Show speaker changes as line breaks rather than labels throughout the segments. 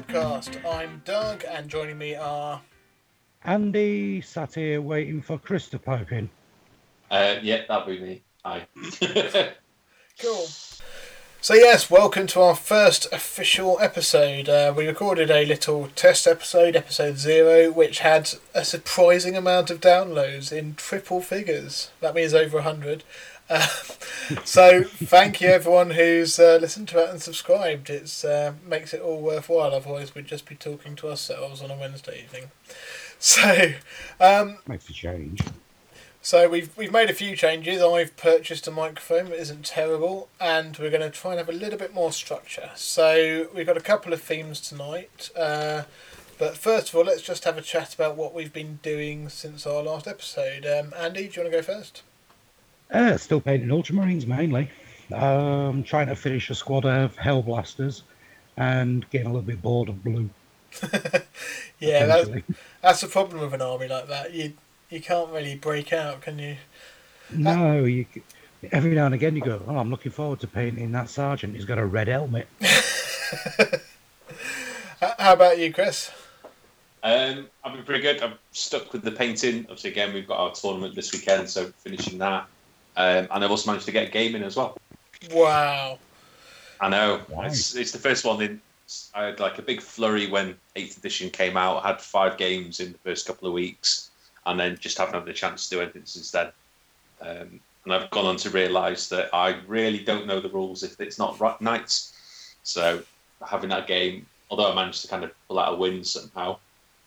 podcast. I'm Doug, and joining me are
Andy sat here waiting for Chris to pipe in.
Uh, yeah, that'll be me. Hi.
cool. So yes, welcome to our first official episode. Uh, we recorded a little test episode, episode zero, which had a surprising amount of downloads in triple figures. That means over a hundred. Uh, so thank you everyone who's uh, listened to it and subscribed. It uh, makes it all worthwhile. Otherwise, we'd just be talking to ourselves on a Wednesday evening. So um,
makes a change.
So we've we've made a few changes. I've purchased a microphone that isn't terrible, and we're going to try and have a little bit more structure. So we've got a couple of themes tonight. Uh, but first of all, let's just have a chat about what we've been doing since our last episode. Um, Andy, do you want to go first?
Uh, still painting Ultramarines mainly. Um, trying to finish a squad of Hellblasters and getting a little bit bored of blue.
yeah, that's, that's the problem with an army like that. You you can't really break out, can you?
No, you. Every now and again, you go, "Oh, I'm looking forward to painting that sergeant. He's got a red helmet."
How about you, Chris?
Um, I've been pretty good. I'm stuck with the painting. Obviously, again, we've got our tournament this weekend, so finishing that. Um, and I've also managed to get gaming as well.
Wow.
I know. It's, it's the first one in I had like a big flurry when eighth edition came out. I had five games in the first couple of weeks, and then just haven't had the chance to do anything since then. Um, and I've gone on to realise that I really don't know the rules if it's not right knights. So having that game, although I managed to kind of pull out a win somehow,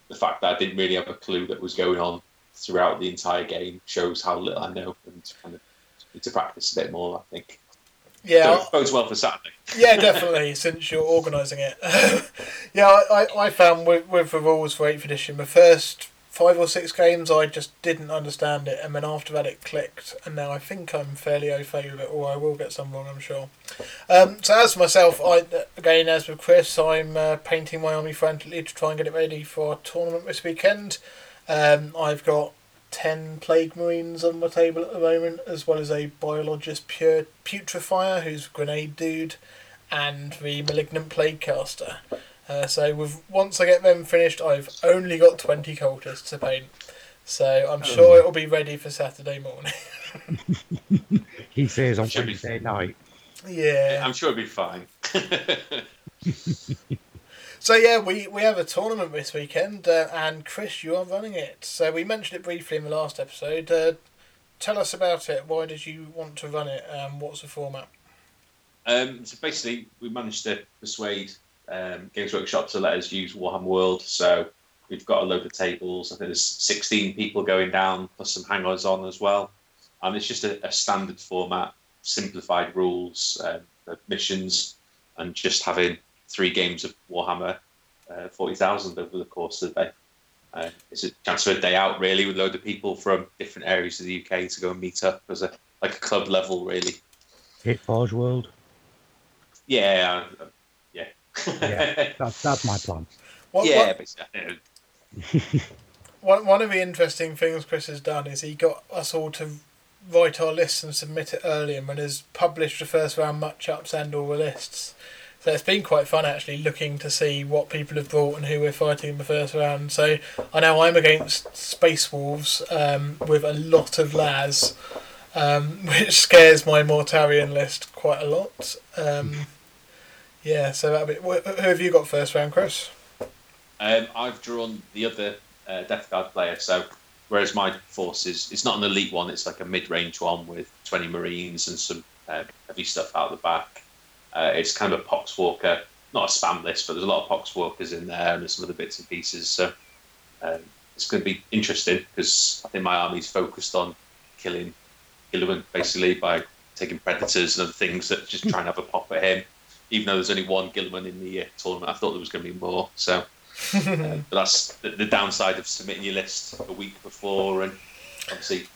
the fact that I didn't really have a clue that was going on throughout the entire game shows how little I know and kind of need to practice a bit more. I think.
Yeah,
so bodes well for Saturday.
yeah, definitely. Since you're organising it, yeah, I, I found with, with the rules for eighth edition, the first five or six games I just didn't understand it, and then after that it clicked, and now I think I'm fairly au fait with it, or I will get some wrong, I'm sure. Um, so as for myself, I again as with Chris, I'm uh, painting my army frantically to try and get it ready for our tournament this weekend. Um, I've got 10 plague marines on my table at the moment, as well as a Biologus pure putrefier who's a grenade dude, and the malignant plague caster. Uh, so with once I get them finished, I've only got 20 cultists to paint. So I'm oh. sure it'll be ready for Saturday morning.
he says on Wednesday night.
Yeah.
I'm sure it'll be fine.
So yeah, we, we have a tournament this weekend, uh, and Chris, you are running it. So we mentioned it briefly in the last episode. Uh, tell us about it. Why did you want to run it? Um, what's the format?
Um, so basically, we managed to persuade um, Games Workshop to let us use Warhammer World. So we've got a load of tables. I think there's 16 people going down, plus some hangers on as well. And it's just a, a standard format, simplified rules, uh, missions, and just having three games of Warhammer uh, 40,000 over the course of the day. Uh, it's a chance for a day out, really, with a load of people from different areas of the UK to go and meet up as a like a club level, really.
Hit Forge World.
Yeah, uh, yeah.
yeah, that's that's my plan.
What, yeah,
what, one one of the interesting things Chris has done is he got us all to write our lists and submit it early, and has published the first round matchups and all the lists. So it's been quite fun actually looking to see what people have brought and who we're fighting in the first round. So I know I'm against Space Wolves um, with a lot of Laz, um, which scares my Mortarion list quite a lot. Um, yeah, so that'll be, who have you got first round, Chris?
Um, I've drawn the other uh, Death Guard player, so whereas my force is it's not an elite one, it's like a mid range one with 20 Marines and some uh, heavy stuff out the back. Uh, it's kind of a poxwalker, not a spam list, but there's a lot of poxwalkers in there and there's some other bits and pieces. So um, it's going to be interesting because I think my army's focused on killing Guilliman basically by taking predators and other things that just try and have a pop at him. Even though there's only one Guilliman in the uh, tournament, I thought there was going to be more. So uh, but that's the, the, downside of submitting your list a week before and obviously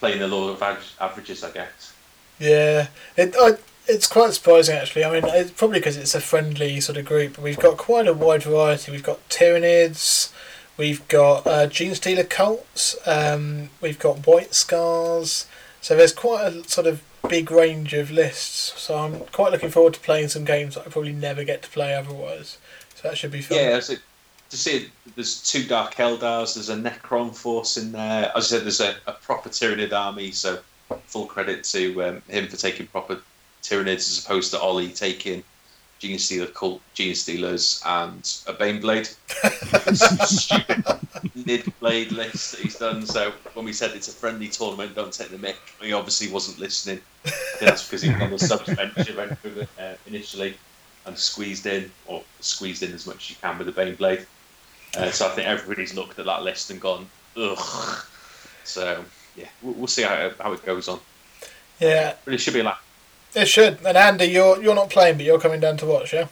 playing the law of averages, I guess.
Yeah, it, I, it's quite surprising actually. I mean, it's probably because it's a friendly sort of group. We've got quite a wide variety. We've got Tyranids, we've got uh, Genestealer cults, um, we've got White Scars. So there's quite a sort of big range of lists. So I'm quite looking forward to playing some games that I probably never get to play otherwise. So that should be fun.
Yeah, so to see there's two Dark Eldars, there's a Necron force in there. As I said, there's a, a proper Tyranid army, so full credit to um, him for taking proper Tyranids as opposed to Ollie taking Genestealer Cult, Genestealers, and a Baneblade. Stupid Nid Blade list that he's done. So when we said it's a friendly tournament, don't take the mic, he obviously wasn't listening. That's because he was on the subs bench uh, initially and squeezed in, or squeezed in as much as you can with the Baneblade. Uh, so I think everybody's looked at that list and gone, ugh. So yeah, we'll, we'll see how, how it goes on.
Yeah,
but it should be a lot.
It should. And Andy, you're you're not playing, but you're coming down to watch, yeah?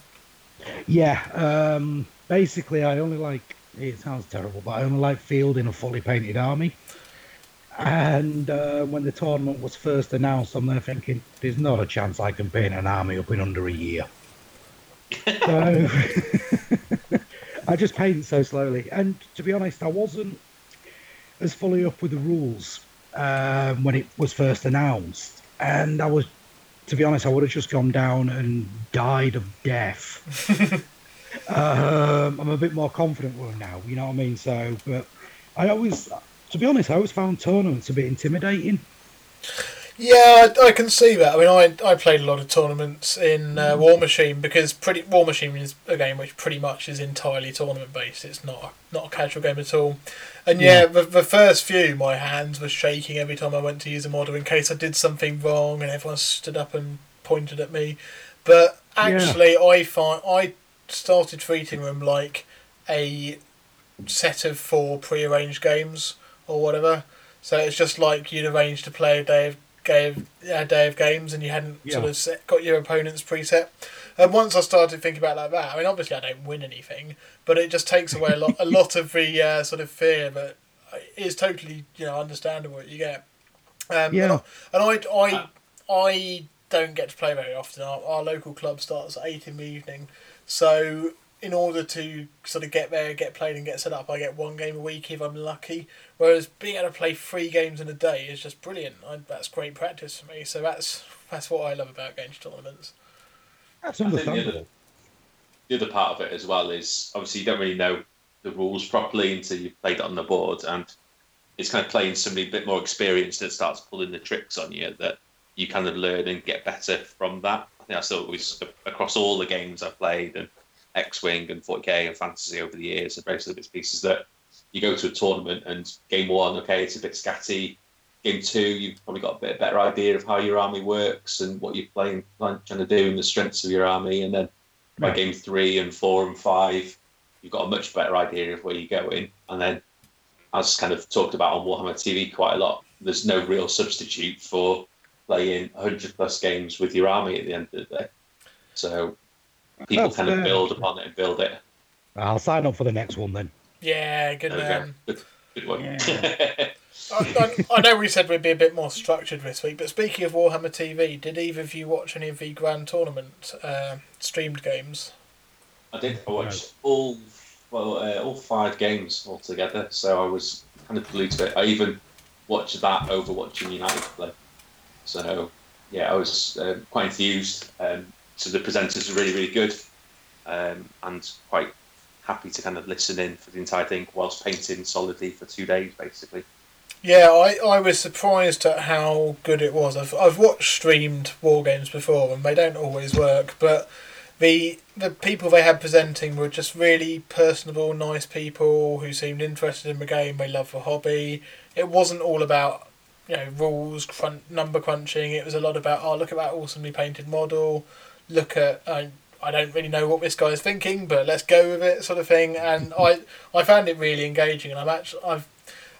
Yeah. Um, basically, I only like. It sounds terrible, but I only like fielding a fully painted army. And uh, when the tournament was first announced, I'm there thinking, there's not a chance I can paint an army up in under a year. so I just paint so slowly. And to be honest, I wasn't as fully up with the rules um, when it was first announced. And I was, to be honest, I would have just gone down and died of death. um, I'm a bit more confident with them now, you know what I mean? So, but I always, to be honest, I always found tournaments a bit intimidating.
Yeah, I, I, can see that. I mean, I, I played a lot of tournaments in uh, mm. Warmachine because pretty War Machine is a game which pretty much is entirely tournament based. It's not not a casual game at all. And yeah, yeah, The, the first few, my hands were shaking every time I went to use a model in case I did something wrong, and everyone stood up and pointed at me. But actually, yeah. I find I started treating them like a set of four pre-arranged games or whatever. So it's just like you'd arrange to play a day of game, a day of games, and you hadn't yeah. sort of set, got your opponent's preset. And once I started thinking about like that, I mean, obviously I don't win anything, but it just takes away a lot, a lot of the uh, sort of fear But it is totally, you know, understandable what you get. Um, yeah. And I, and I, I, I don't get to play very often. Our, our local club starts at eight in the evening, so in order to sort of get there, get played, and get set up, I get one game a week if I'm lucky. Whereas being able to play three games in a day is just brilliant. I, that's great practice for me. So that's that's what I love about games tournaments.
That's understandable.
The other, the other part of it as well is obviously you don't really know the rules properly until you've played it on the board, and it's kind of playing somebody a bit more experienced that starts pulling the tricks on you that you kind of learn and get better from that. I think that's always across all the games I've played and X Wing and 40k and fantasy over the years and various other bits pieces that you go to a tournament and game one, okay, it's a bit scatty. Game two, you've probably got a bit better idea of how your army works and what you're playing, trying to do, and the strengths of your army. And then by game three and four and five, you've got a much better idea of where you're going. And then, as kind of talked about on Warhammer TV quite a lot, there's no real substitute for playing 100 plus games with your army at the end of the day. So people That's kind of build upon it and build it.
I'll sign up for the next one then.
Yeah, good. Um, good, good one. Yeah. I, I, I, know we said we'd be a bit more structured this week, but speaking of Warhammer TV, did either of you watch any of the Grand Tournament uh, streamed games?
I did. I watched all well, uh, all five games altogether, so I was kind of glued to it. I even watched that over watching United play. So yeah, I was uh, quite enthused. Um, so the presenters are really, really good, um, and quite happy to kind of listen in for the entire thing whilst painting solidly for two days, basically.
Yeah, I, I was surprised at how good it was. I've, I've watched streamed war games before, and they don't always work, but the the people they had presenting were just really personable, nice people who seemed interested in the game. They love the hobby. It wasn't all about you know rules, crunch, number crunching. It was a lot about oh look at that awesomely painted model. Look at uh, I don't really know what this guy is thinking, but let's go with it, sort of thing. And I I found it really engaging, and I'm actually I've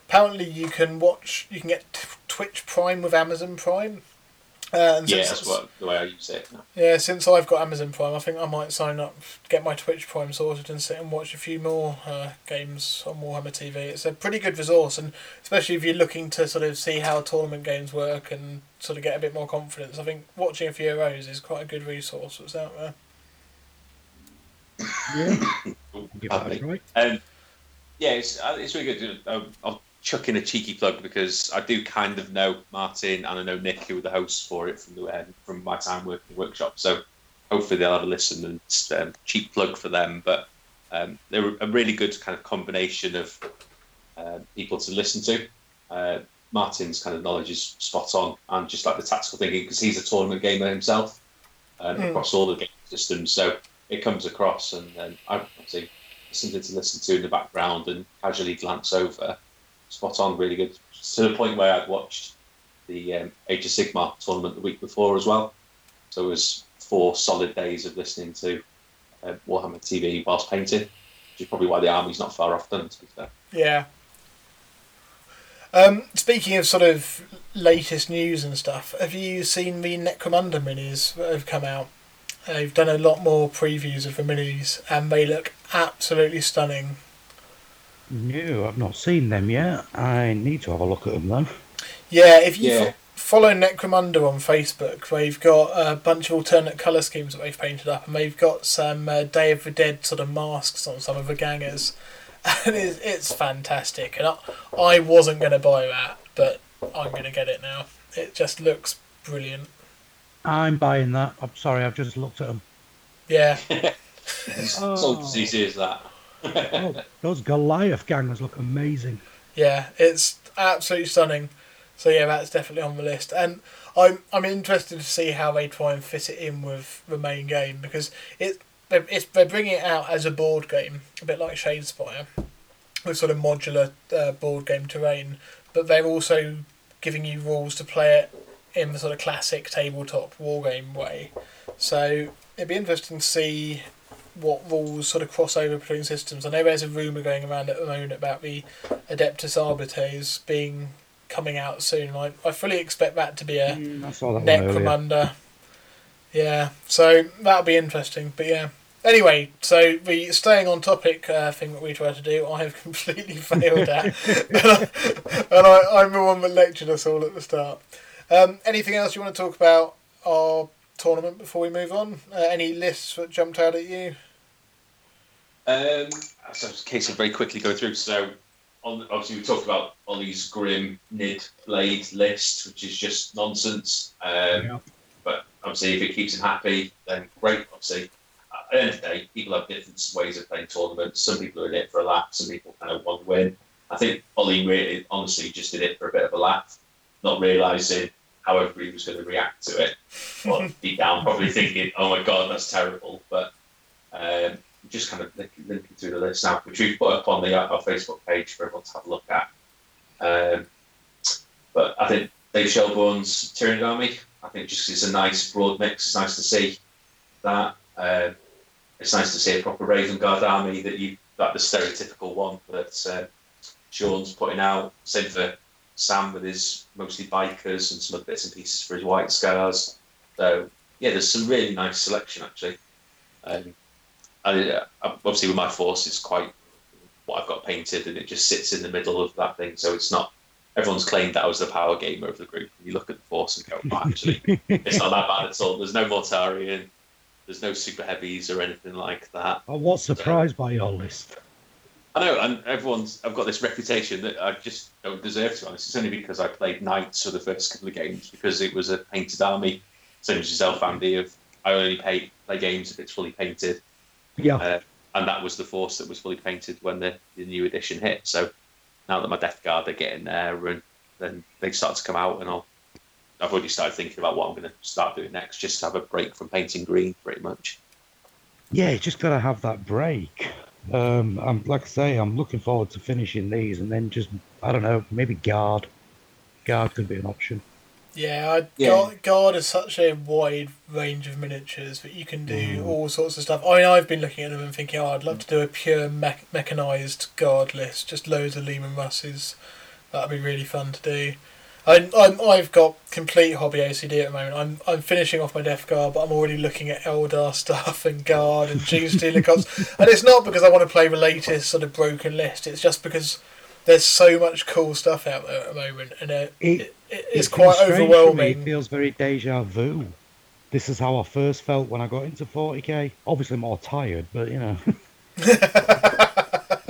apparently you can watch you can get Twitch Prime with Amazon Prime.
Uh, and yeah, that's what, the way I use it.
Yeah, since I've got Amazon Prime, I think I might sign up, get my Twitch Prime sorted, and sit and watch a few more uh, games on Warhammer TV. It's a pretty good resource, and especially if you're looking to sort of see how tournament games work and sort of get a bit more confidence, I think watching a few of those is quite a good resource that's out there.
Yeah,
right. Um, yeah, it's uh, it's really good. Um, I'll chuck in a cheeky plug because I do kind of know Martin and I know Nick, who were the hosts for it from the uh, from my time working workshop. So hopefully they'll have a listen and um, cheap plug for them. But Um, they were a really good kind of combination of uh, people to listen to. Uh, Martin's kind of knowledge is spot on, and just like the tactical thinking, because he's a tournament gamer himself um,
Mm.
across all the game systems. So it comes across, and, and I obviously something to listen to in the background and casually glance over. Spot on, really good. To the point where I'd watched the um, Age of Sigmar tournament the week before as well. So it was four solid days of listening to uh, Warhammer TV whilst painting, which is probably why the army's not far off done, to be fair.
Yeah. Um, speaking of sort of latest news and stuff, have you seen the Necromunda minis that have come out? They've done a lot more previews of the minis, and they look absolutely stunning.
No, I've not seen them yet. I need to have a look at them though.
Yeah, if you
Yeah.
fo- follow Necromunda on Facebook, they've got a bunch of alternate colour schemes that they've painted up, and they've got some uh, Day of the Dead sort of masks on some of the gangers, and it's, it's fantastic. And I, I wasn't going to buy that, but I'm going to get it now. It just looks brilliant.
I'm buying that. I'm sorry, I've just looked at them.
Yeah,
It's
Oh.
so as easy as that.
Oh, those Goliath gangers look amazing.
yeah, it's absolutely stunning. So yeah, that's definitely on the list, and I'm I'm interested to see how they try and fit it in with the main game because it they're, it's, they're bringing it out as a board game, a bit like Shadespire, with sort of modular uh, board game terrain, but they're also giving you rules to play it in the sort of classic tabletop wargame way. So it'd be interesting to see what rules sort of cross over between systems. I know there's a rumour going around at the moment about the Adeptus Arbites being coming out soon. I, I fully expect that to be a
Mm, I saw that one earlier.
Necromunda. Yeah, so that'll be interesting. But yeah. Anyway, so the staying on topic uh, thing that we try to do, I have completely failed at, and I, I'm the one that lectured us all at the start. Um, anything else you want to talk about our tournament before we move on? Uh, any lists that jumped out at you?
Um, so it's a case of very quickly go through. So, on, obviously, we talked about Ollie's grim Nid Blade list, which is just nonsense. Um,
Yeah.
But obviously, if it keeps him happy, then great. Obviously, at the end of the day, people have different ways of playing tournaments. Some people are in it for a laugh. Some people kind of want to win. I think Ollie really, honestly, just did it for a bit of a laugh, not realizing how everybody was going to react to it. Well, deep down, probably thinking, "Oh my god, that's terrible." But um, just kind of linking, linking through the list now, which we've put up on the our Facebook page for everyone to have a look at. Um, but I think Dave Shelbourne's Tyranid Army, I think just it's a nice broad mix. It's nice to see that. Um, it's nice to see a proper Raven Guard army that you like the stereotypical one that uh, Sean's putting out. Same for Sam with his mostly bikers and some bits and pieces for his white scars. So yeah, there's some really nice selection actually. Um, I, uh, obviously with my force, it's quite what I've got painted, and it just sits in the middle of that thing. So it's not. Everyone's claimed that I was the power gamer of the group. You look at the force and go, oh, actually, it's not that bad at all. There's no Mortarion, there's no super heavies or anything like that.
I was surprised by your list.
I know, and everyone's. I've got this reputation that I just don't deserve. To be honest, it's only because I played knights for the first couple of games because it was a painted army. Same as yourself, Andy. Of I only pay, play games if it's fully painted,
Yeah,
uh, and that was the force that was fully painted when the, the new edition hit. So now that my Death Guard are getting there, and then they start to come out, and I'll. I've already started thinking about what I'm going to start doing next, just to have a break from painting green, pretty much.
yeah, you just got to have that break. Um, I'm like I say, I'm looking forward to finishing these, and then just I don't know, maybe guard. Guard could be an option.
Yeah, I,
Yeah.
Guard, Guard is such a wide range of miniatures that you can do
Mm.
all sorts of stuff. I mean, I've been looking at them and thinking, oh, I'd love to do a pure mech- mechanized Guard list, just loads of Leman Russes. That'd be really fun to do. I, I'm, I've got complete hobby OCD at the moment. I'm, I'm finishing off my Death Guard, but I'm already looking at Eldar stuff and Guard and Gene Stealer cards. And it's not because I want to play the latest sort of broken list. It's just because there's so much cool stuff out there at the moment, and
It-
it, it, it's
It
quite
strange for me,
overwhelming.
It feels very deja vu. This is how I first felt when I got into 40k. Obviously more tired, but you know.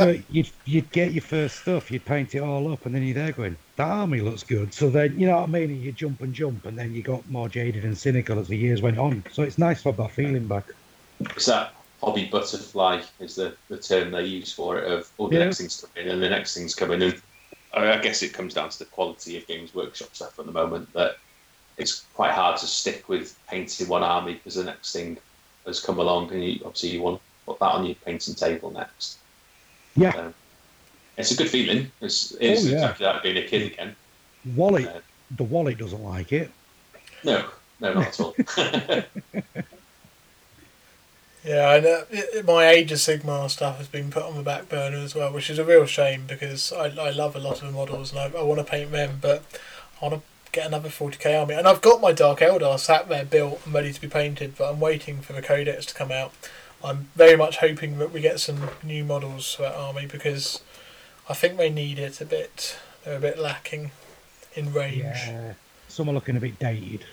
but you'd you'd get your first stuff, you'd paint it all up, and then you're there going, "That army looks good." So then you know what I mean. and You jump and jump, and then you got more jaded and cynical as the years went on. So it's nice to have that feeling back.
It's that hobby butterfly is the, the term they use for it of all the
Yeah.
next things coming and the next things coming in. I I guess it comes down to the quality of Games Workshop stuff at the moment that it's quite hard to stick with painting one army because the next thing has come along and you, obviously you want to put that on your painting table next.
Yeah.
Um, it's a good feeling. It's, it's
Oh, yeah.
exactly like being a kid again.
Wallet,
Uh,
the wallet doesn't like it.
No, no, not at all.
Yeah, and uh, it, it- my Age of Sigmar stuff has been put on the back burner as well, which is a real shame because I, I love a lot of the models and I, I want to paint them, but I want to get another 40k army. And I've got my Dark Eldar sat there built and ready to be painted, but I'm waiting for the Codex to come out. I'm very much hoping that we get some new models for that army because I think they need it a bit. They're a bit lacking in range.
Yeah. Some are looking a bit dated.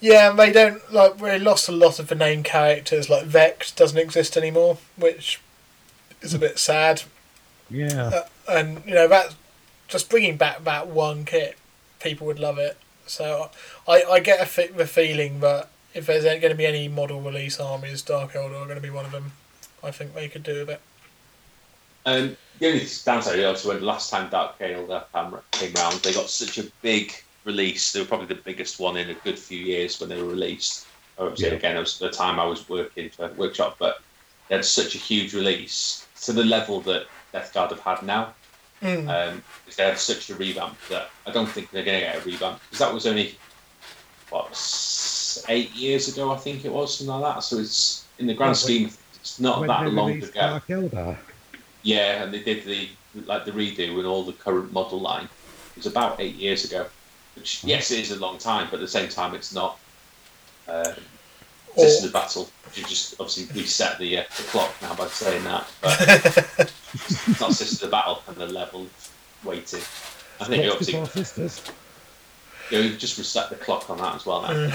Yeah, they don't like. They lost a lot of the name characters. Like Vex doesn't exist anymore, which is a bit sad.
Yeah.
Uh, and you know that just bringing back that one kit, people would love it. So I, I get a the feeling that if there's going to be any model release armies, Dark Eldar are going to be one of them. I think they could do a bit.
Um, the only downside is when last time Dark Eldar came, came round, they got such a big release. They were probably the biggest one in a good few years when they were released. Obviously,
Yeah.
again, it was the time I was working for Workshop, but they had such a huge release to the level that Death Guard have had now.
Mm.
Um, because they had such a revamp that I don't think they're going to get a revamp because that was only what s- eight years ago, I think it was something like that. So it's in the grand
When-
scheme, things, it's not that long ago.
Dark
Yeah, and they did the like the redo and all the current model line. It was about eight years ago. Which yes, it is a long time, but at the same time, it's not. Um,
Or-
Sisters of Battle. You just obviously reset the uh, the clock now by saying that, but it's not Sisters of Battle and the level waiting. I think you
What's
obviously
before sisters?
you know, you just reset the clock on that as well now.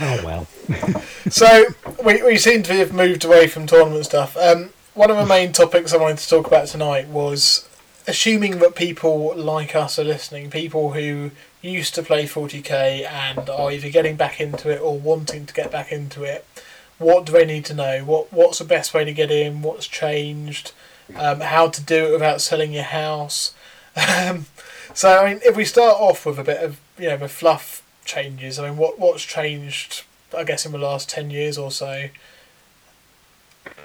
Oh well.
so we, we seem to have moved away from tournament stuff. Um, one of the main topics I wanted to talk about tonight was assuming that people like us are listening, people who used to play 40k and are either getting back into it or wanting to get back into it. What do they need to know? What What's the best way to get in? What's changed? Um, how to do it without selling your house? Um, so I mean, if we start off with a bit of you know the fluff changes, I mean, what what's changed? I guess in the last ten years or so.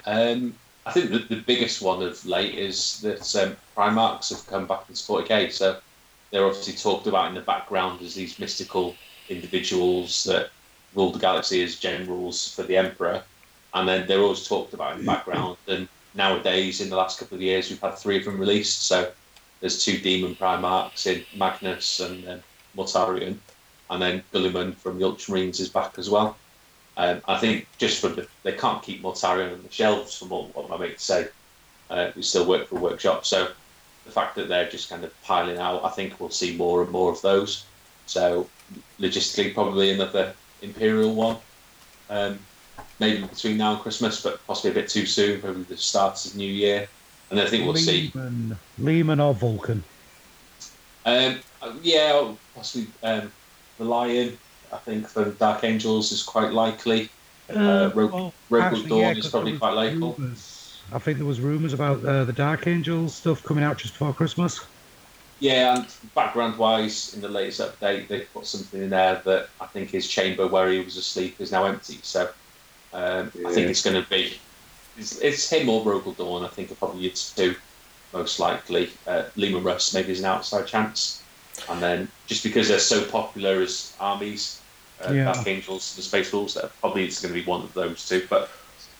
Um, I think the, the biggest one of late is that um, Primarchs have come back into 40k. So they're obviously talked about in the background as these mystical individuals that rule the galaxy as generals for the Emperor. And then they're always talked about in the background. And nowadays, in the last couple of years, we've had three of them released. So there's two Demon Primarchs in Magnus and um, Mortarion. And then Guilliman from the Ultramarines is back as well. Um, I think just from the, they can't keep Mortarion on the shelves from what, what my mates say. Uh, who still work for a workshop, so the fact that they're just kind of piling out, I think we'll see more and more of those. So logistically, probably another Imperial one, um, maybe between now and Christmas, but possibly a bit too soon. Probably the start of the new year, and I think we'll see.
Leman, Leman or Vulcan.
Um, yeah, possibly um, the Lion. I think from Dark Angels is quite likely. Uh, Rogue- Rogal Dorn is
'cause
probably quite
was
local.
rumours- I think there was rumours about uh, the Dark Angels stuff coming out just before Christmas.
Yeah, and background wise, in the latest update, they put something in there that I think his chamber where he was asleep is now empty. So um, I think it's going to be it's, it's him or Rogal Dorn. I think are probably your two most likely. Uh, Leman Russ maybe is an outside chance, and then just because they're so popular as armies, uh,
Yeah.
Dark Angels, the Space Wolves, that probably it's going to be one of those two. But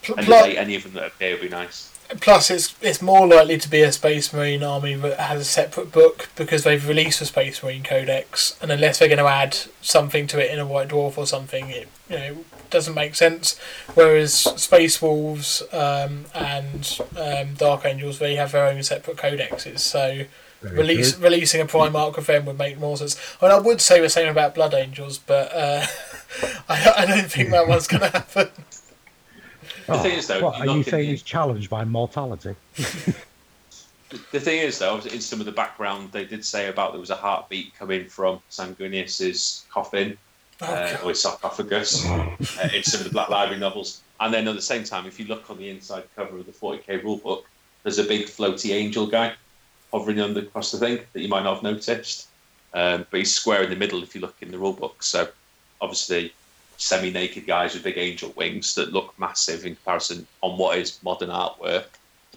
Pl-
any, any of them that appear would be nice.
Plus, it's it's more likely to be a Space Marine army that has a separate book because they've released a Space Marine Codex, and unless they're going to add something to it in a White Dwarf or something, it you know doesn't make sense. Whereas Space Wolves um, and um, Dark Angels, they have their own separate codexes, so
Very
release
true.
releasing a Primarch of them would make more sense. I mean, I would say the same about Blood Angels, but uh, I, I don't think that one's going to happen.
The thing is, though,
what,
you
are you saying he's challenged by mortality?
The thing is, though, in some of the background, they did say about there was a heartbeat coming from Sanguinius's coffin. uh, or his sarcophagus uh, in some of the Black Library novels. And then at the same time, if you look on the inside cover of the 40k rulebook, there's a big floaty angel guy hovering under across the thing that you might not have noticed. Um, but he's square in the middle if you look in the rulebook. So obviously, semi-naked guys with big angel wings that look massive in comparison on what is modern artwork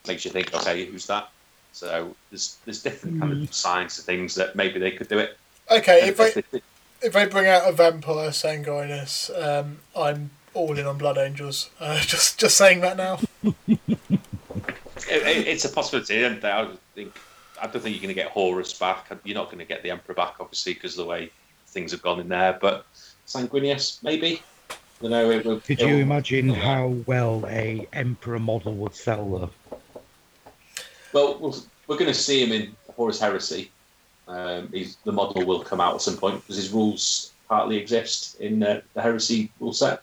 makes you think, okay, who's that? So there's there's different kind of signs of things that maybe they could do it.
Okay, if they if they bring out a vampire Sanguinius, um, I'm all in on Blood Angels. Uh, just just saying that now.
it, it, it's a possibility, and I think I don't think you're going to get Horus back. You're not going to get the Emperor back, obviously, because of the way things have gone in there. But Sanguinius, maybe. You know, it,
Could you imagine how well a Emperor model would sell, though?
Well, we're going to see him in Horus Heresy. Um, the model will come out at some point because his rules partly exist in uh, the Heresy rule set.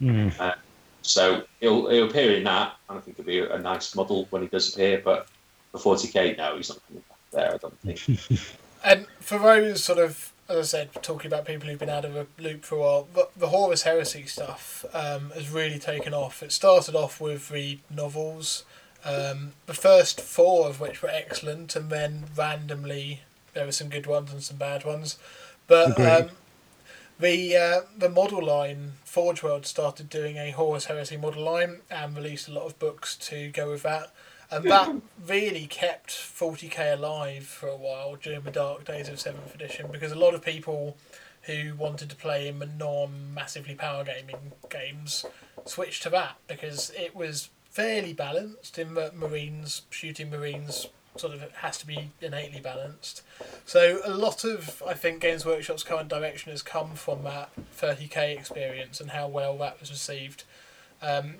Mm.
Uh, so he'll, he'll appear in that, and I think it'll be a nice model when he does appear. But for 40k, no, he's not coming back there. I don't think.
and for those sort of, as I said, talking about people who've been out of a loop for a while, the, the Horus Heresy stuff um, has really taken off. It started off with the novels. Um, the first four of which were excellent, and then randomly there were some good ones and some bad ones. But um, the uh, the model line, Forge World started doing a Horus Heresy model line and released a lot of books to go with that. And that really kept 40k alive for a while during the dark days of 7th edition because a lot of people who wanted to play in the non massively power gaming games switched to that because it was fairly balanced in that Marines, shooting Marines sort of has to be innately balanced. So a lot of I think Games Workshop's current direction has come from that 30k experience and how well that was received. Um,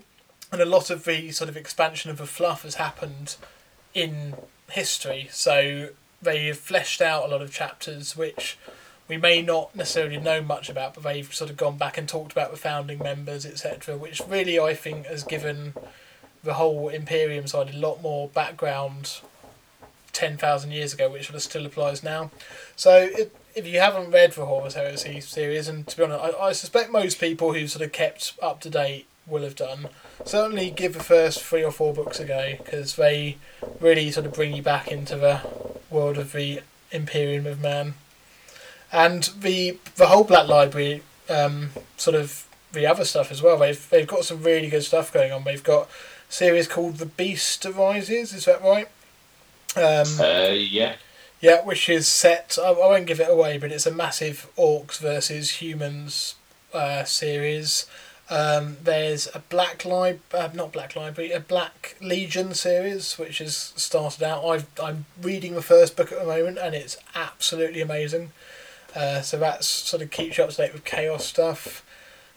and a lot of the sort of expansion of the fluff has happened in history. So they've fleshed out a lot of chapters which we may not necessarily know much about, but they've sort of gone back and talked about the founding members, etc., which really I think has given the whole Imperium side a lot more background 10,000 years ago, which sort of still applies now. So it, if you haven't read the Horus Heresy series, and to be honest, I, I suspect most people who've sort of kept up to date will have done, certainly give the first three or four books a go because they really sort of bring you back into the world of the Imperium of Man. And the the whole Black Library, um, sort of the other stuff as well. They've they've got some really good stuff going on. They've got a series called The Beast Arises. Is that right?
Um, uh, yeah.
Yeah, which is set. I, I won't give it away, but it's a massive orcs versus humans uh, series. Um, there's a Black Lib, uh, not Black Library, a Black Legion series, which has started out. I've, I'm reading the first book at the moment, and it's absolutely amazing. Uh, so that's sort of keeps you up to date with chaos stuff.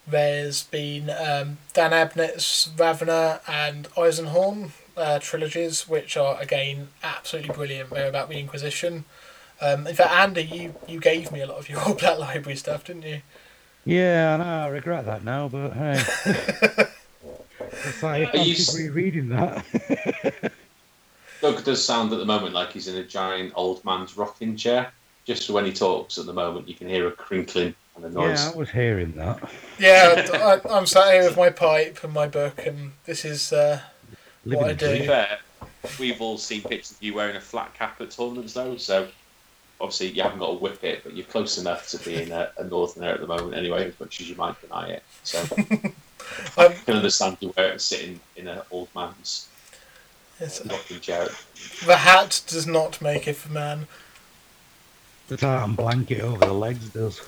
There's been um, Dan Abnett's Ravenor and Eisenhorn, uh, trilogies, which are again absolutely brilliant. They're about the Inquisition. Um, in fact, Andy, you, you gave me a lot of your Black Library stuff, didn't you?
Yeah, I know. I regret that now, but hey. it's like, I keep rereading that.
Doug does sound at the moment like he's in a giant old man's rocking chair. Just when he talks at the moment, you can hear a crinkling and a noise.
Yeah, I was hearing that.
Yeah, I, am sat here with my pipe and my book, and this is uh, what I do.
To be fair, we've all seen pictures of you wearing a flat cap at tournaments, though. So obviously you haven't got a whip it, but you're close enough to being a, a northerner at the moment, anyway, as much as you might deny it. So I can understand you wearing sitting in an old man's rocking chair.
The hat does not make it for man.
The tartan blanket over the legs does.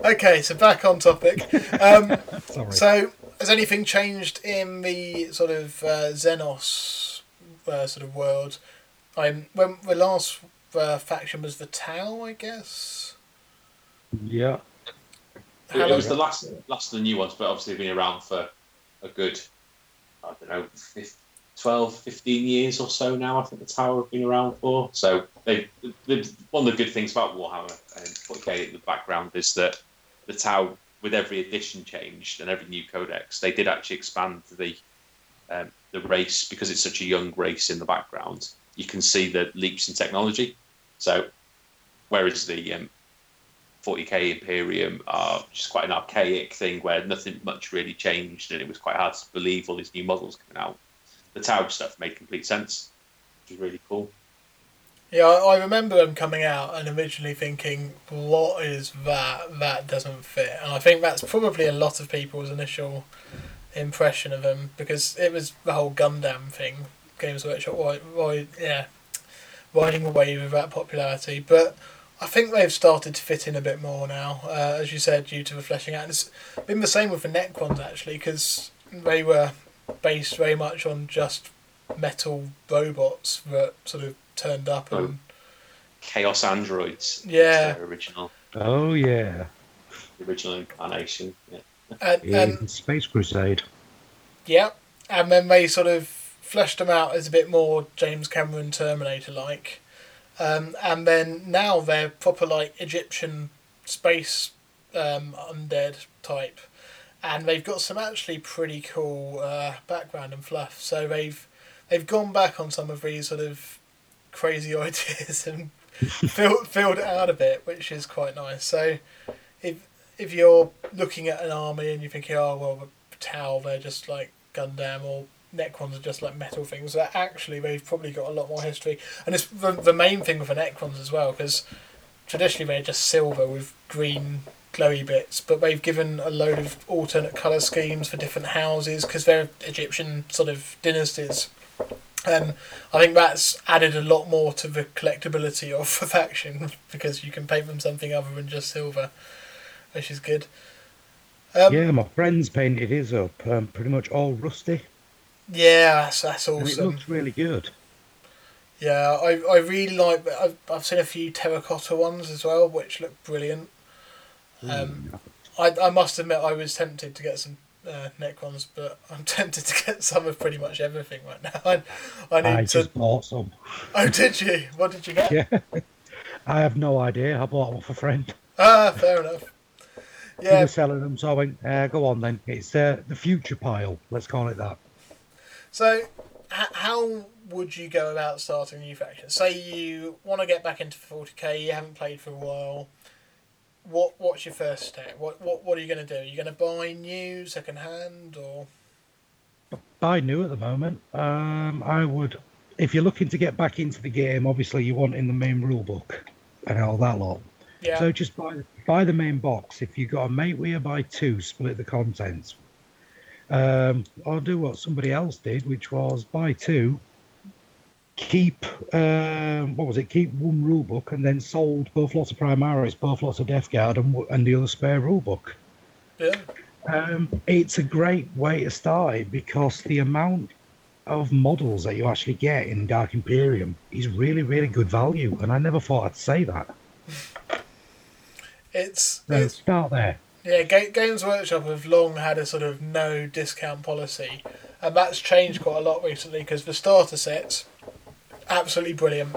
okay, so back on topic. Um, so has anything changed in the sort of uh, Xenos uh, sort of world? I'm when the last uh, faction was the Tau, I guess.
Yeah.
It, it was the last last of the new ones, but obviously they've been around for a good, I don't know, 15, 12, 15 years or so now. I think the Tau have been around for. So they, they one of the good things about Warhammer and 40k in the background is that the Tau with every edition changed and every new codex, they did actually expand the um, the race because it's such a young race in the background. You can see the leaps in technology. So, whereas the um, 40k Imperium are just quite an archaic thing where nothing much really changed, and it was quite hard to believe all these new models coming out. The Tau stuff made complete sense. It was really cool.
Yeah, I I remember them coming out and originally thinking, "What is that? That doesn't fit." And I think that's probably a lot of people's initial impression of them because it was the whole Gundam thing. Games Workshop, why, why, yeah, riding a wave of that popularity. But I think they've started to fit in a bit more now, uh, as you said, due to the fleshing out. And it's been the same with the Necrons actually, because they were based very much on just metal robots that sort of turned up and
Chaos Androids.
Yeah.
Their original,
Oh yeah,
the original incarnation. Yeah.
and,
in
and
Space Crusade.
yeah, and then they sort of fleshed them out as a bit more James Cameron Terminator like, um, and then now they're proper like Egyptian space um, undead type, and they've got some actually pretty cool uh, background and fluff. So they've they've gone back on some of these sort of crazy ideas and filled filled it out a bit, which is quite nice. So if if you're looking at an army and you're thinking, oh well, the Tau they're just like Gundam or Necrons are just like metal things, that actually they've probably got a lot more history. And it's the, the main thing with the Necrons as well, because traditionally they're just silver with green glowy bits, but they've given a load of alternate colour schemes for different houses because they're Egyptian sort of dynasties. Um, I think that's added a lot more to the collectability of the faction because you can paint them something other than just silver, which is good. Um,
yeah, my friend's painted his up, um, pretty much all rusty,
yeah, that's, that's
and it
awesome.
looks really good.
Yeah, I, I really like. I've, I've seen a few terracotta ones as well, which look brilliant. Um, I, I must admit, I was tempted to get some uh, Necrons, but I'm tempted to get some of pretty much everything right now. I, I need
I
to.
just bought some.
Oh, did you? What did you get?
Yeah, I have no idea. I bought them off a friend.
Ah, fair enough. Yeah.
He was selling them, so I went, uh, "Go on then." It's uh, the future pile. Let's call it that.
So, h- how would you go about starting a new faction? Say you want to get back into 40k, you haven't played for a while. What What's your first step? What What, what are you going to do? Are you going to buy new, second hand, or
Buy new at the moment. Um, I would, if you're looking to get back into the game, obviously you want in the main rule book and all that lot.
yeah?
So just buy buy the main box. If you've got a mate you, buy two, split the contents. Um, or do what somebody else did, which was buy two, keep um, what was it? Keep one rule book, and then sold both lots of Primaris, both lots of Death Guard, and, and the other spare rule book.
yeah.
Um, it's a great way to start it because the amount of models that you actually get in Dark Imperium is really, really good value, and I never thought I'd say that.
It's,
So
it's
start there.
Yeah. Ga- Games Workshop have long had a sort of no discount policy, and that's changed quite a lot recently because the starter sets, absolutely brilliant,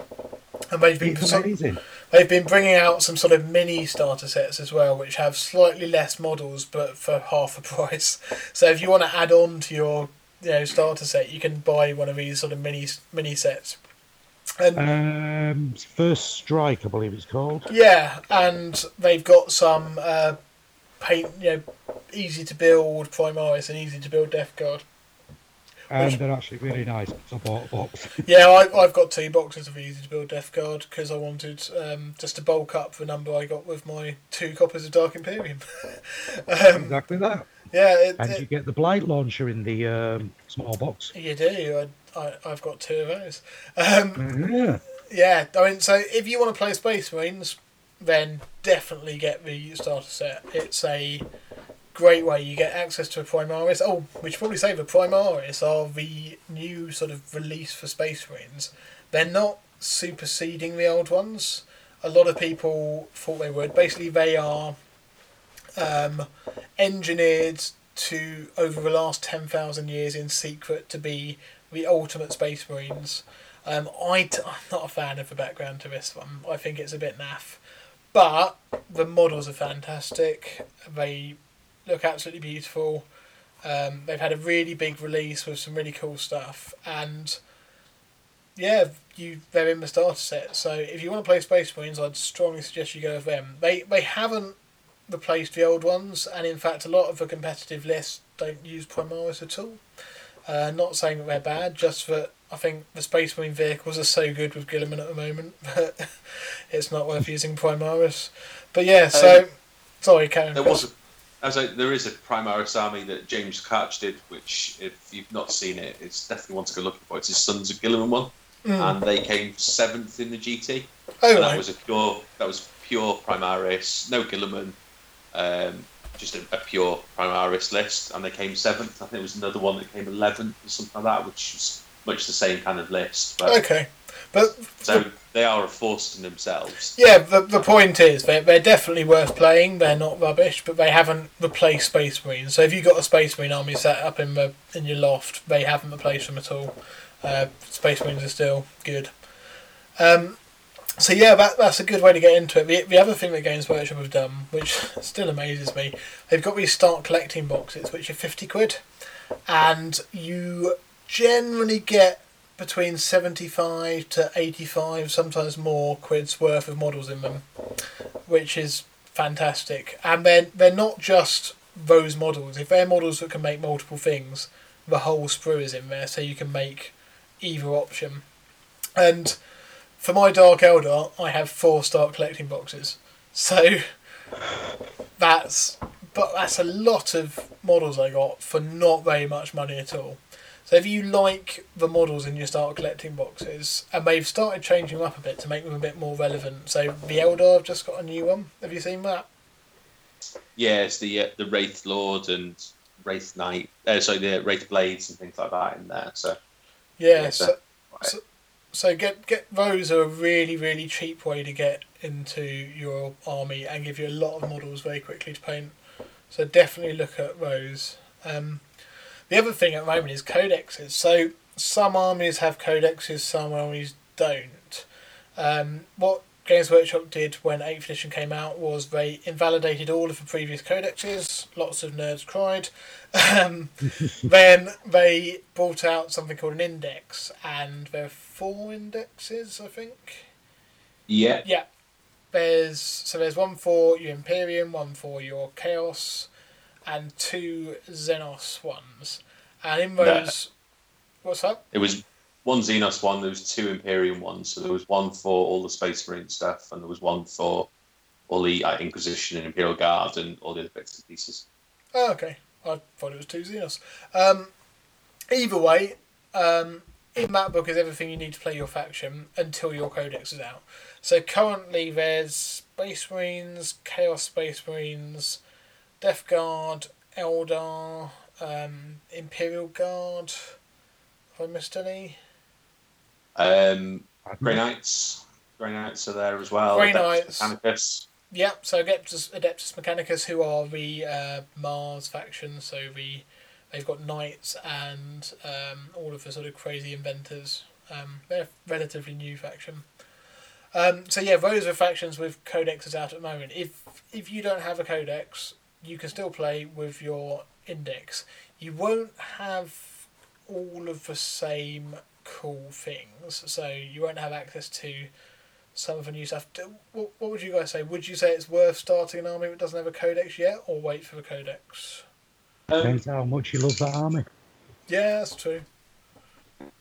and they've been
It's
so-
amazing.
They've been bringing out some sort of mini starter sets as well, which have slightly less models but for half the price. So if you want to add on to your you know starter set, you can buy one of these sort of mini mini sets. And
Um, First Strike, I believe it's called.
yeah, and they've got some uh, paint you know easy to build Primaris and easy to build Death Guard.
And
Which-
they're actually really nice. So I bought a box.
Yeah, I, I've got two boxes of easy to build Death Guard because I wanted um, just to bulk up the number I got with my two copies of Dark Imperium. um,
exactly that.
yeah, it,
And
it-
you get the Blight launcher in the um, small box.
You do. I, I, I've got two of those. Um,
Yeah.
yeah, I mean, so if you want to play Space Marines, then definitely get the starter set. It's a great way. You get access to a Primaris. Oh, we should probably say the Primaris are the new sort of release for Space Marines. They're not superseding the old ones. A lot of people thought they would. Basically, they are um, engineered to over the last ten thousand years in secret to be the ultimate Space Marines. Um, I t- I'm not a fan of the background to this one. I think it's a bit naff, but the models are fantastic. They look absolutely beautiful. Um, they've had a really big release with some really cool stuff, and yeah, you they're in the starter set. So if you want to play Space Marines, I'd strongly suggest you go with them. They they haven't replaced the old ones, and in fact, a lot of the competitive lists don't use Primaris at all. Uh, not saying that they're bad, just that I think the Space Marine vehicles are so good with Guilliman at the moment that it's not worth using Primaris. But yeah, so
Um,
sorry, Karen.
There was a, there is a Primaris army that James Catch did, which if you've not seen it, it's definitely one to go looking for. It's his Sons of Guilliman one, and they came seventh in the GT.
oh,
And that was a pure that was pure Primaris, no Guilliman, um, just a, a pure Primaris list, and they came seventh. I think there was another one that came eleventh or something like that, which was much the same kind of list. But,
okay, but
So they are a force in themselves.
Yeah, the, the point is they're, they're definitely worth playing. They're not rubbish, but they haven't replaced Space Marines. So if you've got a Space Marine army set up in the in your loft, they haven't replaced them at all. Uh, Space Marines are still good. Um, so yeah, that, that's a good way to get into it. The, the other thing that Games Workshop have done, which still amazes me, they've got these start collecting boxes, which are fifty quid, and you generally get between 75 to 85, sometimes more quids worth of models in them, which is fantastic. And then they're not just those models. If they're models that can make multiple things, the whole sprue is in there, so you can make either option. And for my Dark Eldar, I have four start collecting boxes. So that's but that's a lot of models I got for not very much money at all. So if you like the models and you start collecting boxes, and they've started changing them up a bit to make them a bit more relevant. So the Eldar have just got a new one. Have you seen that?
Yeah, it's the uh, the Wraith Lord and Wraith Knight. Uh, sorry, the Wraith Blades and things like that in there. So
Yeah.
Yeah,
so,
so-
so, so get get those are a really really cheap way to get into your army and give you a lot of models very quickly to paint. So definitely look at those. Um, the other thing at the moment is codexes. So some armies have codexes, some armies don't. Um, what Games Workshop did when 8th edition came out was they invalidated all of the previous codexes. Lots of nerds cried. Um, then they brought out something called an index, and there are four indexes, I think.
yeah,
Yeah. There's so there's one for your Imperium, one for your Chaos, and two Xenos ones. And in those, what's that?
it was one Xenos one. There was two Imperium ones. So there was one for all the Space Marine stuff, and there was one for all the uh, Inquisition and Imperial Guard and all the other bits and pieces.
Oh, okay. I thought it was two Xenos. Um, either way, um, in that book is everything you need to play your faction until your codex is out. So currently there's Space Marines, Chaos Space Marines, Death Guard, Eldar, um, Imperial Guard. Have I missed any?
Um, Grey Knights, Grey Knights are there as well.
Grey Knights.
Mechanicus.
Yep, so Adeptus, Adeptus Mechanicus, who are the uh, Mars faction, so the they've got knights and um, all of the sort of crazy inventors. Um, they're a relatively new faction. Um, so yeah, those are factions with codexes out at the moment. If if you don't have a codex, you can still play with your index. You won't have all of the same cool things, so you won't have access to some of the new stuff. What, what would you guys say? Would you say it's worth starting an army that doesn't have a codex yet, or wait for the codex?
Um,
Depends how much you love that army.
Yeah, that's true.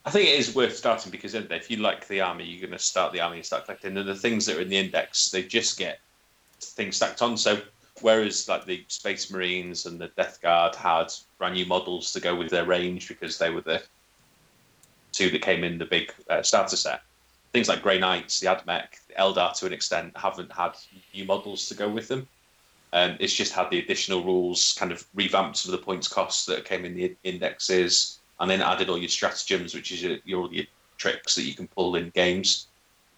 I think it is worth starting because if you like the army, you're going to start the army and start collecting. And the things that are in the index, they just get things stacked on. So whereas like the Space Marines and the Death Guard had brand new models to go with their range because they were the two that came in the big uh, starter set. Things like Grey Knights, the Admech, the Eldar to an extent haven't had new models to go with them. Um, it's just had the additional rules kind of revamped some of the points costs that came in the indexes, and then added all your stratagems, which is your, your, your tricks that you can pull in games,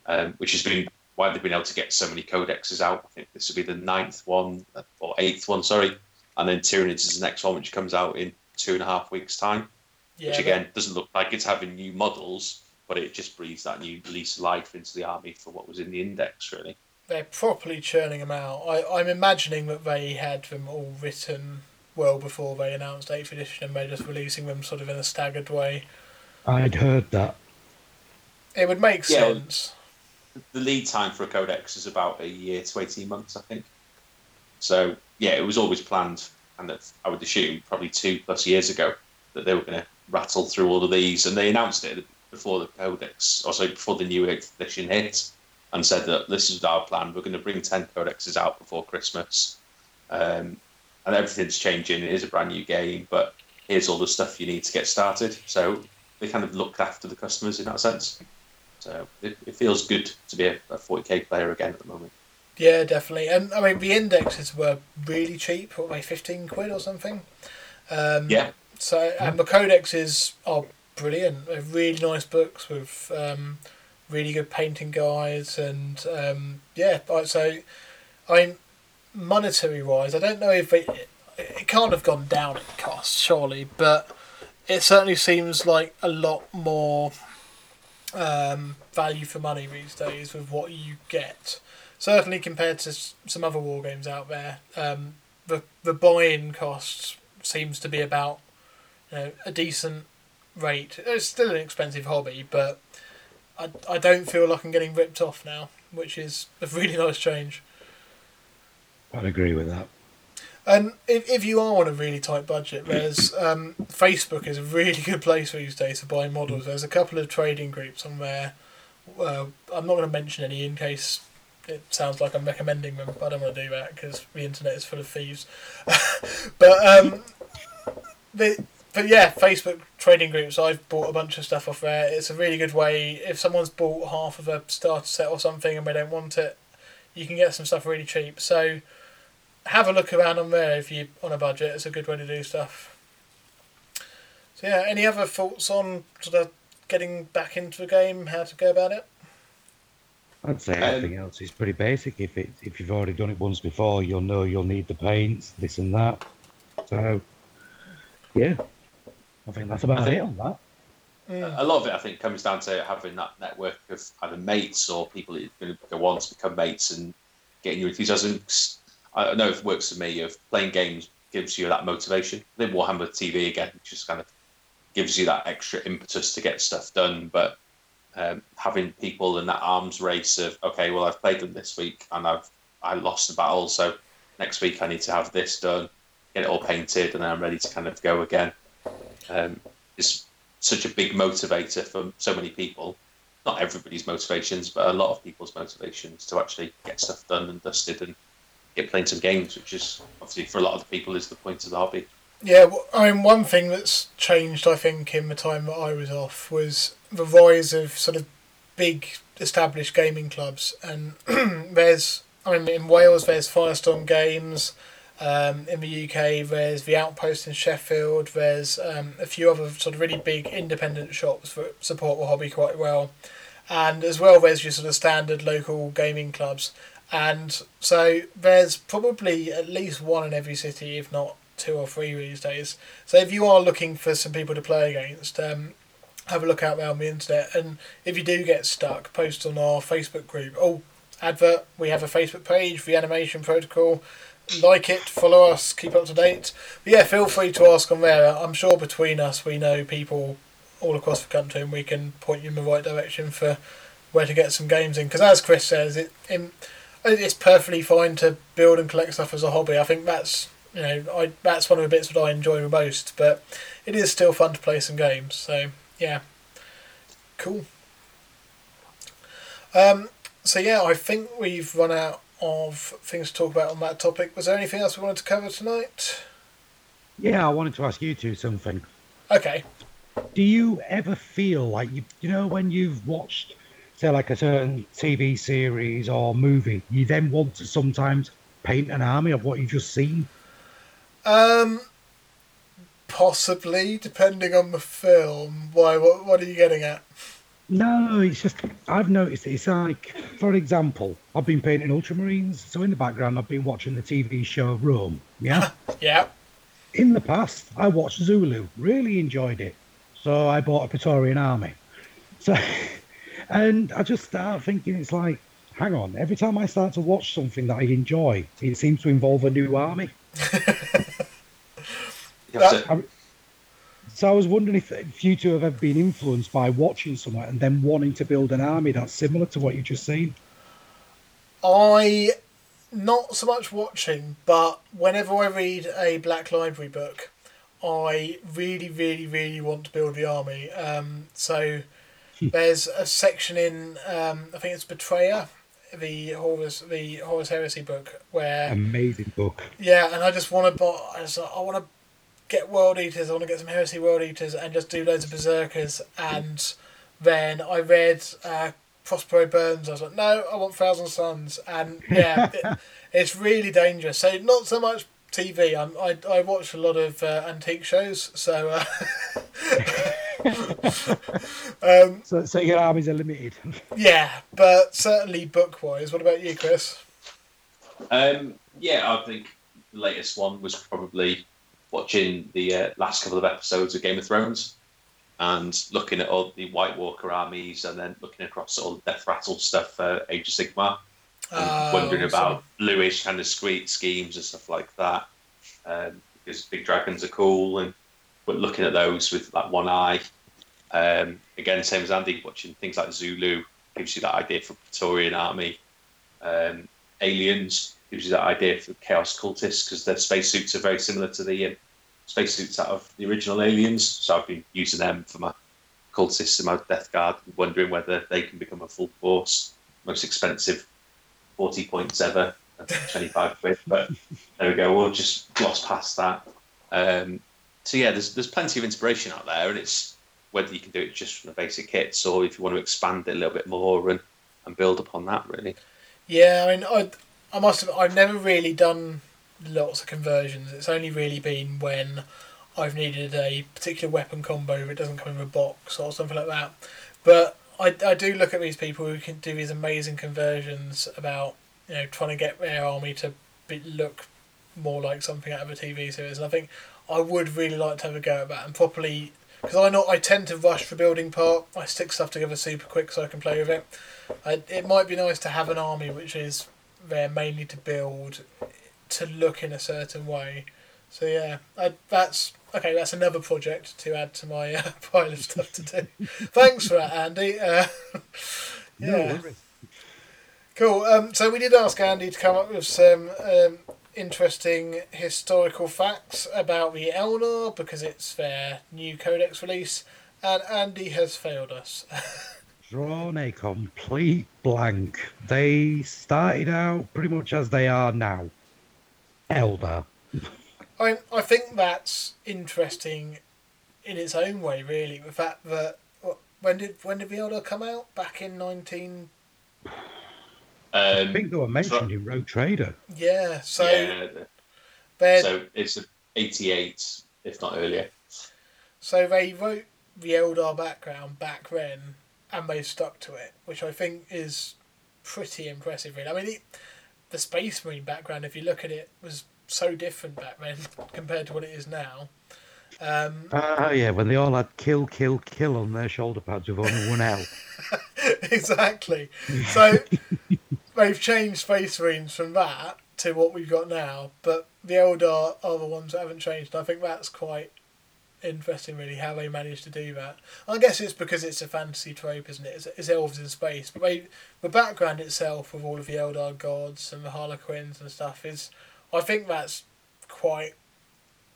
um, which has been why they've been able to get so many codexes out. I think this will be the ninth one or eighth one, sorry, and then Tyranids is the next one, which comes out in two and a half weeks' time.
Yeah,
which again doesn't look like it's having new models, but it just breathes that new lease of life into the army for what was in the index, really.
they're properly churning them out. I, I'm imagining that they had them all written well before they announced 8th edition and they're just releasing them sort of in a staggered way.
I'd heard that.
It would make
Yeah,
sense.
The lead time for a codex is about a year to 18 months, I think. So, yeah, it was always planned, and I would assume probably two plus years ago that they were going to rattle through all of these, and they announced it before the codex, or sorry, before the new edition hit, and said that this is our plan. We're going to bring 10 codexes out before Christmas, um, and everything's changing. It is a brand new game, but here's all the stuff you need to get started. So they kind of looked after the customers in that sense. So it, it feels good to be a, a 40k player again at the moment.
Yeah, definitely. And I mean, the indexes were really cheap, what, like 15 quid or something? Um,
Yeah,
So, and the codexes are brilliant. They're really nice books with um, really good painting guides, and um, yeah, like so. I mean, monetary wise, I don't know if it it can't have gone down in cost, surely, but it certainly seems like a lot more um, value for money these days with what you get. Certainly compared to some other war games out there, um, the the buy-in cost seems to be about you know, a decent rate. It's still an expensive hobby, but I, I don't feel like I'm getting ripped off now, which is a really nice change.
I'd agree with that.
And if, if you are on a really tight budget, there's um, Facebook is a really good place these days to buy models. There's a couple of trading groups on there. Uh, I'm not going to mention any in case it sounds like I'm recommending them. But I don't want to do that because the internet is full of thieves. but um, the, but yeah, Facebook trading groups. I've bought a bunch of stuff off there. It's a really good way. If someone's bought half of a starter set or something and they don't want it, you can get some stuff really cheap. So have a look around on there if you're on a budget. It's a good way to do stuff. So yeah, any other thoughts on sort of getting back into the game, how to go about it?
I'd say
Um,
else is pretty basic. If it if you've already done it once before, you'll know you'll need the paints, this and that. So, yeah, I think that's about
I think-
it on that.
Mm.
a lot of it I think comes down to having that network of either mates or people that you're going to go on to become mates and getting your enthusiasm. I know it works for me. Of playing games gives you that motivation. Then Warhammer TV again, just kind of gives you that extra impetus to get stuff done. But um, having people in that arms race of okay, well I've played them this week and I've I lost the battle, so next week I need to have this done, get it all painted, and then I'm ready to kind of go again. Um, it's such a big motivator for so many people. Not everybody's motivations, but a lot of people's motivations to actually get stuff done and dusted and get playing some games, which is obviously for a lot of people is the point of the hobby.
Yeah, well, I mean, one thing that's changed, I think, in the time that I was off was the rise of sort of big established gaming clubs. And there's, I mean, in Wales, there's Firestorm Games. Um, in the UK, there's the Outpost in Sheffield. There's um, a few other sort of really big independent shops that support the hobby quite well. And as well, there's your sort of standard local gaming clubs. And so there's probably at least one in every city, if not two or three these days. So if you are looking for some people to play against, um, have a look out there on the internet. And if you do get stuck, post on our Facebook group. Oh, advert, we have a Facebook page, the Animation Protocol. Like it, follow us, keep up to date. But yeah, feel free to ask on there. I'm sure between us we know people all across the country and we can point you in the right direction for where to get some games in. Because as Chris says, it, it it's perfectly fine to build and collect stuff as a hobby. I think that's you know I that's one of the bits that I enjoy the most. But it is still fun to play some games. So yeah, cool. Um, so yeah, I think we've run out of things to talk about on that topic. Was there anything else we wanted to cover tonight?
Yeah, I wanted to ask you two something.
Okay.
Do you ever feel like you you know when you've watched say like a certain TV series or movie, you then want to sometimes paint an army of what you've just seen?
Um, possibly, depending on the film. Why? What? What are you getting at?
No, it's just I've noticed it's like, for example, I've been painting Ultramarines, so in the background I've been watching the TV show Rome. Yeah.
Yeah.
in the past, I watched Zulu, really enjoyed it, so I bought a Praetorian army. So, and I just start thinking it's like, hang on, every time I start to watch something that I enjoy, it seems to involve a new army.
You
I- So I was wondering if, if you two have ever been influenced by watching somewhere and then wanting to build an army that's similar to what you've just seen.
I not so much watching, but whenever I read a Black Library book, I really, really, really want to build the army. Um, so there's a section in um, I think it's Betrayer, the Horus the Horus Heresy book, where
Amazing book.
yeah, and I just want to I, just, I want to get World Eaters. I want to get some Heresy World Eaters and just do loads of Berserkers. And then I read uh, Prospero Burns. I was like, no, I want Thousand Suns. And yeah, it, it's really dangerous. So not so much TV. I'm, I I watch a lot of uh, antique shows. So. Uh, um,
So, so your armies are limited.
yeah, but certainly book wise. What about you, Chris?
Um, yeah, I think the latest one was probably watching the uh, last couple of episodes of Game of Thrones and looking at all the White Walker armies and then looking across all the Death Rattle stuff for Age of Sigmar and
Uh,
wondering
awesome.
about bluish kind of sque- schemes and stuff like that. Um, because big dragons are cool and but looking at those with like one eye. Um, again, same as Andy, watching things like Zulu gives you that idea for Praetorian army. Um, Aliens gives you that idea for Chaos cultists because their spacesuits are very similar to the um, spacesuits out of the original Aliens. So I've been using them for my cultists and my Death Guard, wondering whether they can become a full force. Most expensive, 40 points ever, 25 quid. But there we go, we'll just gloss past that. Um, so yeah, there's there's plenty of inspiration out there, and it's whether you can do it just from the basic kits or if you want to expand it a little bit more and, and build upon that really.
Yeah, I mean, I, I must have. I've never really done lots of conversions. It's only really been when I've needed a particular weapon combo if it doesn't come in a box or something like that. But I, I do look at these people who can do these amazing conversions about you know trying to get their army to be, look more like something out of a TV series, and I think I would really like to have a go at that and properly. Because I know I tend to rush for building part. I stick stuff together super quick so I can play with it. I, it might be nice to have an army which is there mainly to build, to look in a certain way. So yeah, I, that's okay. That's another project to add to my uh, pile of stuff to do. Thanks for that, Andy. Uh, yeah, cool. Um, so we did ask Andy to come up with some um, interesting historical facts about the Eldar because it's their new codex release, and Andy has failed us.
Drawn a complete blank. They started out pretty much as they are now. Elder.
I I think that's interesting in its own way, really. The fact that when did when did the Eldar come out? Back in nineteen.
I
Um, I
think they were mentioned in Rogue Trader.
Yeah, so
yeah, so it's a 88, if not earlier.
so they wrote the Eldar background back then, and they stuck to it, which I think is pretty impressive. Really, I mean, it, the Space Marine background, if you look at it, was so different back then compared to what it is now. Um,
Ah, yeah, when they all had kill, kill, kill on their shoulder pads with only one L.
exactly. So they've changed Space Marines from that to what we've got now, but the Eldar are the ones that haven't changed. I think that's quite interesting, really, how they managed to do that. I guess it's because it's a fantasy trope, isn't it? It's, it's elves in space, but they, the background itself of all of the Eldar gods and the Harlequins and stuff is, I think that's quite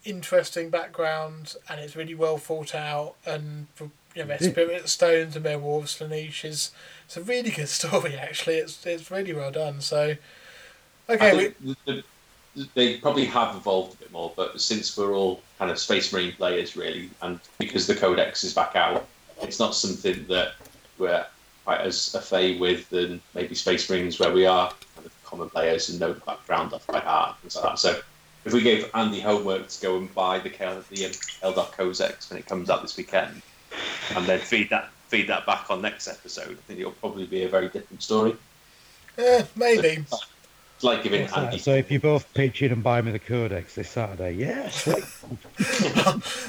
interesting background, and it's really well thought out, and the- you know,
Yeah.
spirit stones and of Slaanesh is it's a really good story actually. It's it's really well done. So okay, we...
the, the, they probably have evolved a bit more, but since we're all kind of Space Marine players, really, and because the Codex is back out, it's not something that we're quite as afraid with than maybe Space Marines, where we are kind of common players and know the background off by heart and things like that. So if we gave Andy homework to go and buy the the um, Eldar Codex when it comes out this weekend, and then feed that feed that back on next episode, I think it'll probably be a very different story.
eh, maybe.
It's like giving
What's that?
Andy
So if you both pitch in and buy me the Codex this Saturday, yeah, sweet.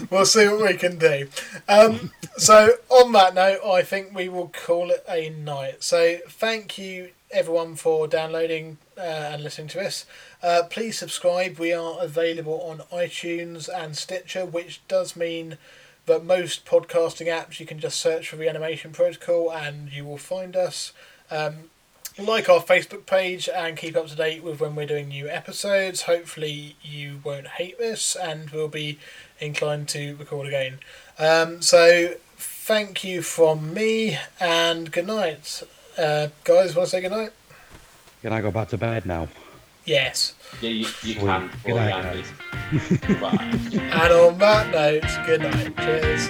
we'll see what we can do. Um, so, on that note, I think we will call it a night. So, thank you everyone for downloading uh, and listening to us. Uh, please subscribe. We are available on iTunes and Stitcher, which does mean but most podcasting apps you can just search for Reanimation Protocol and you will find us. Um, like our Facebook page and keep up to date with when we're doing new episodes. Hopefully, you won't hate this and we'll be inclined to record again. Um, so, thank you from me and good night. Uh, guys, want to say good night?
Can I go back to bed now?
Yes.
Yeah, you, you
Sweet.
can.
Good
Well,
night,
yeah, Bye.
And on that note, good night. Cheers.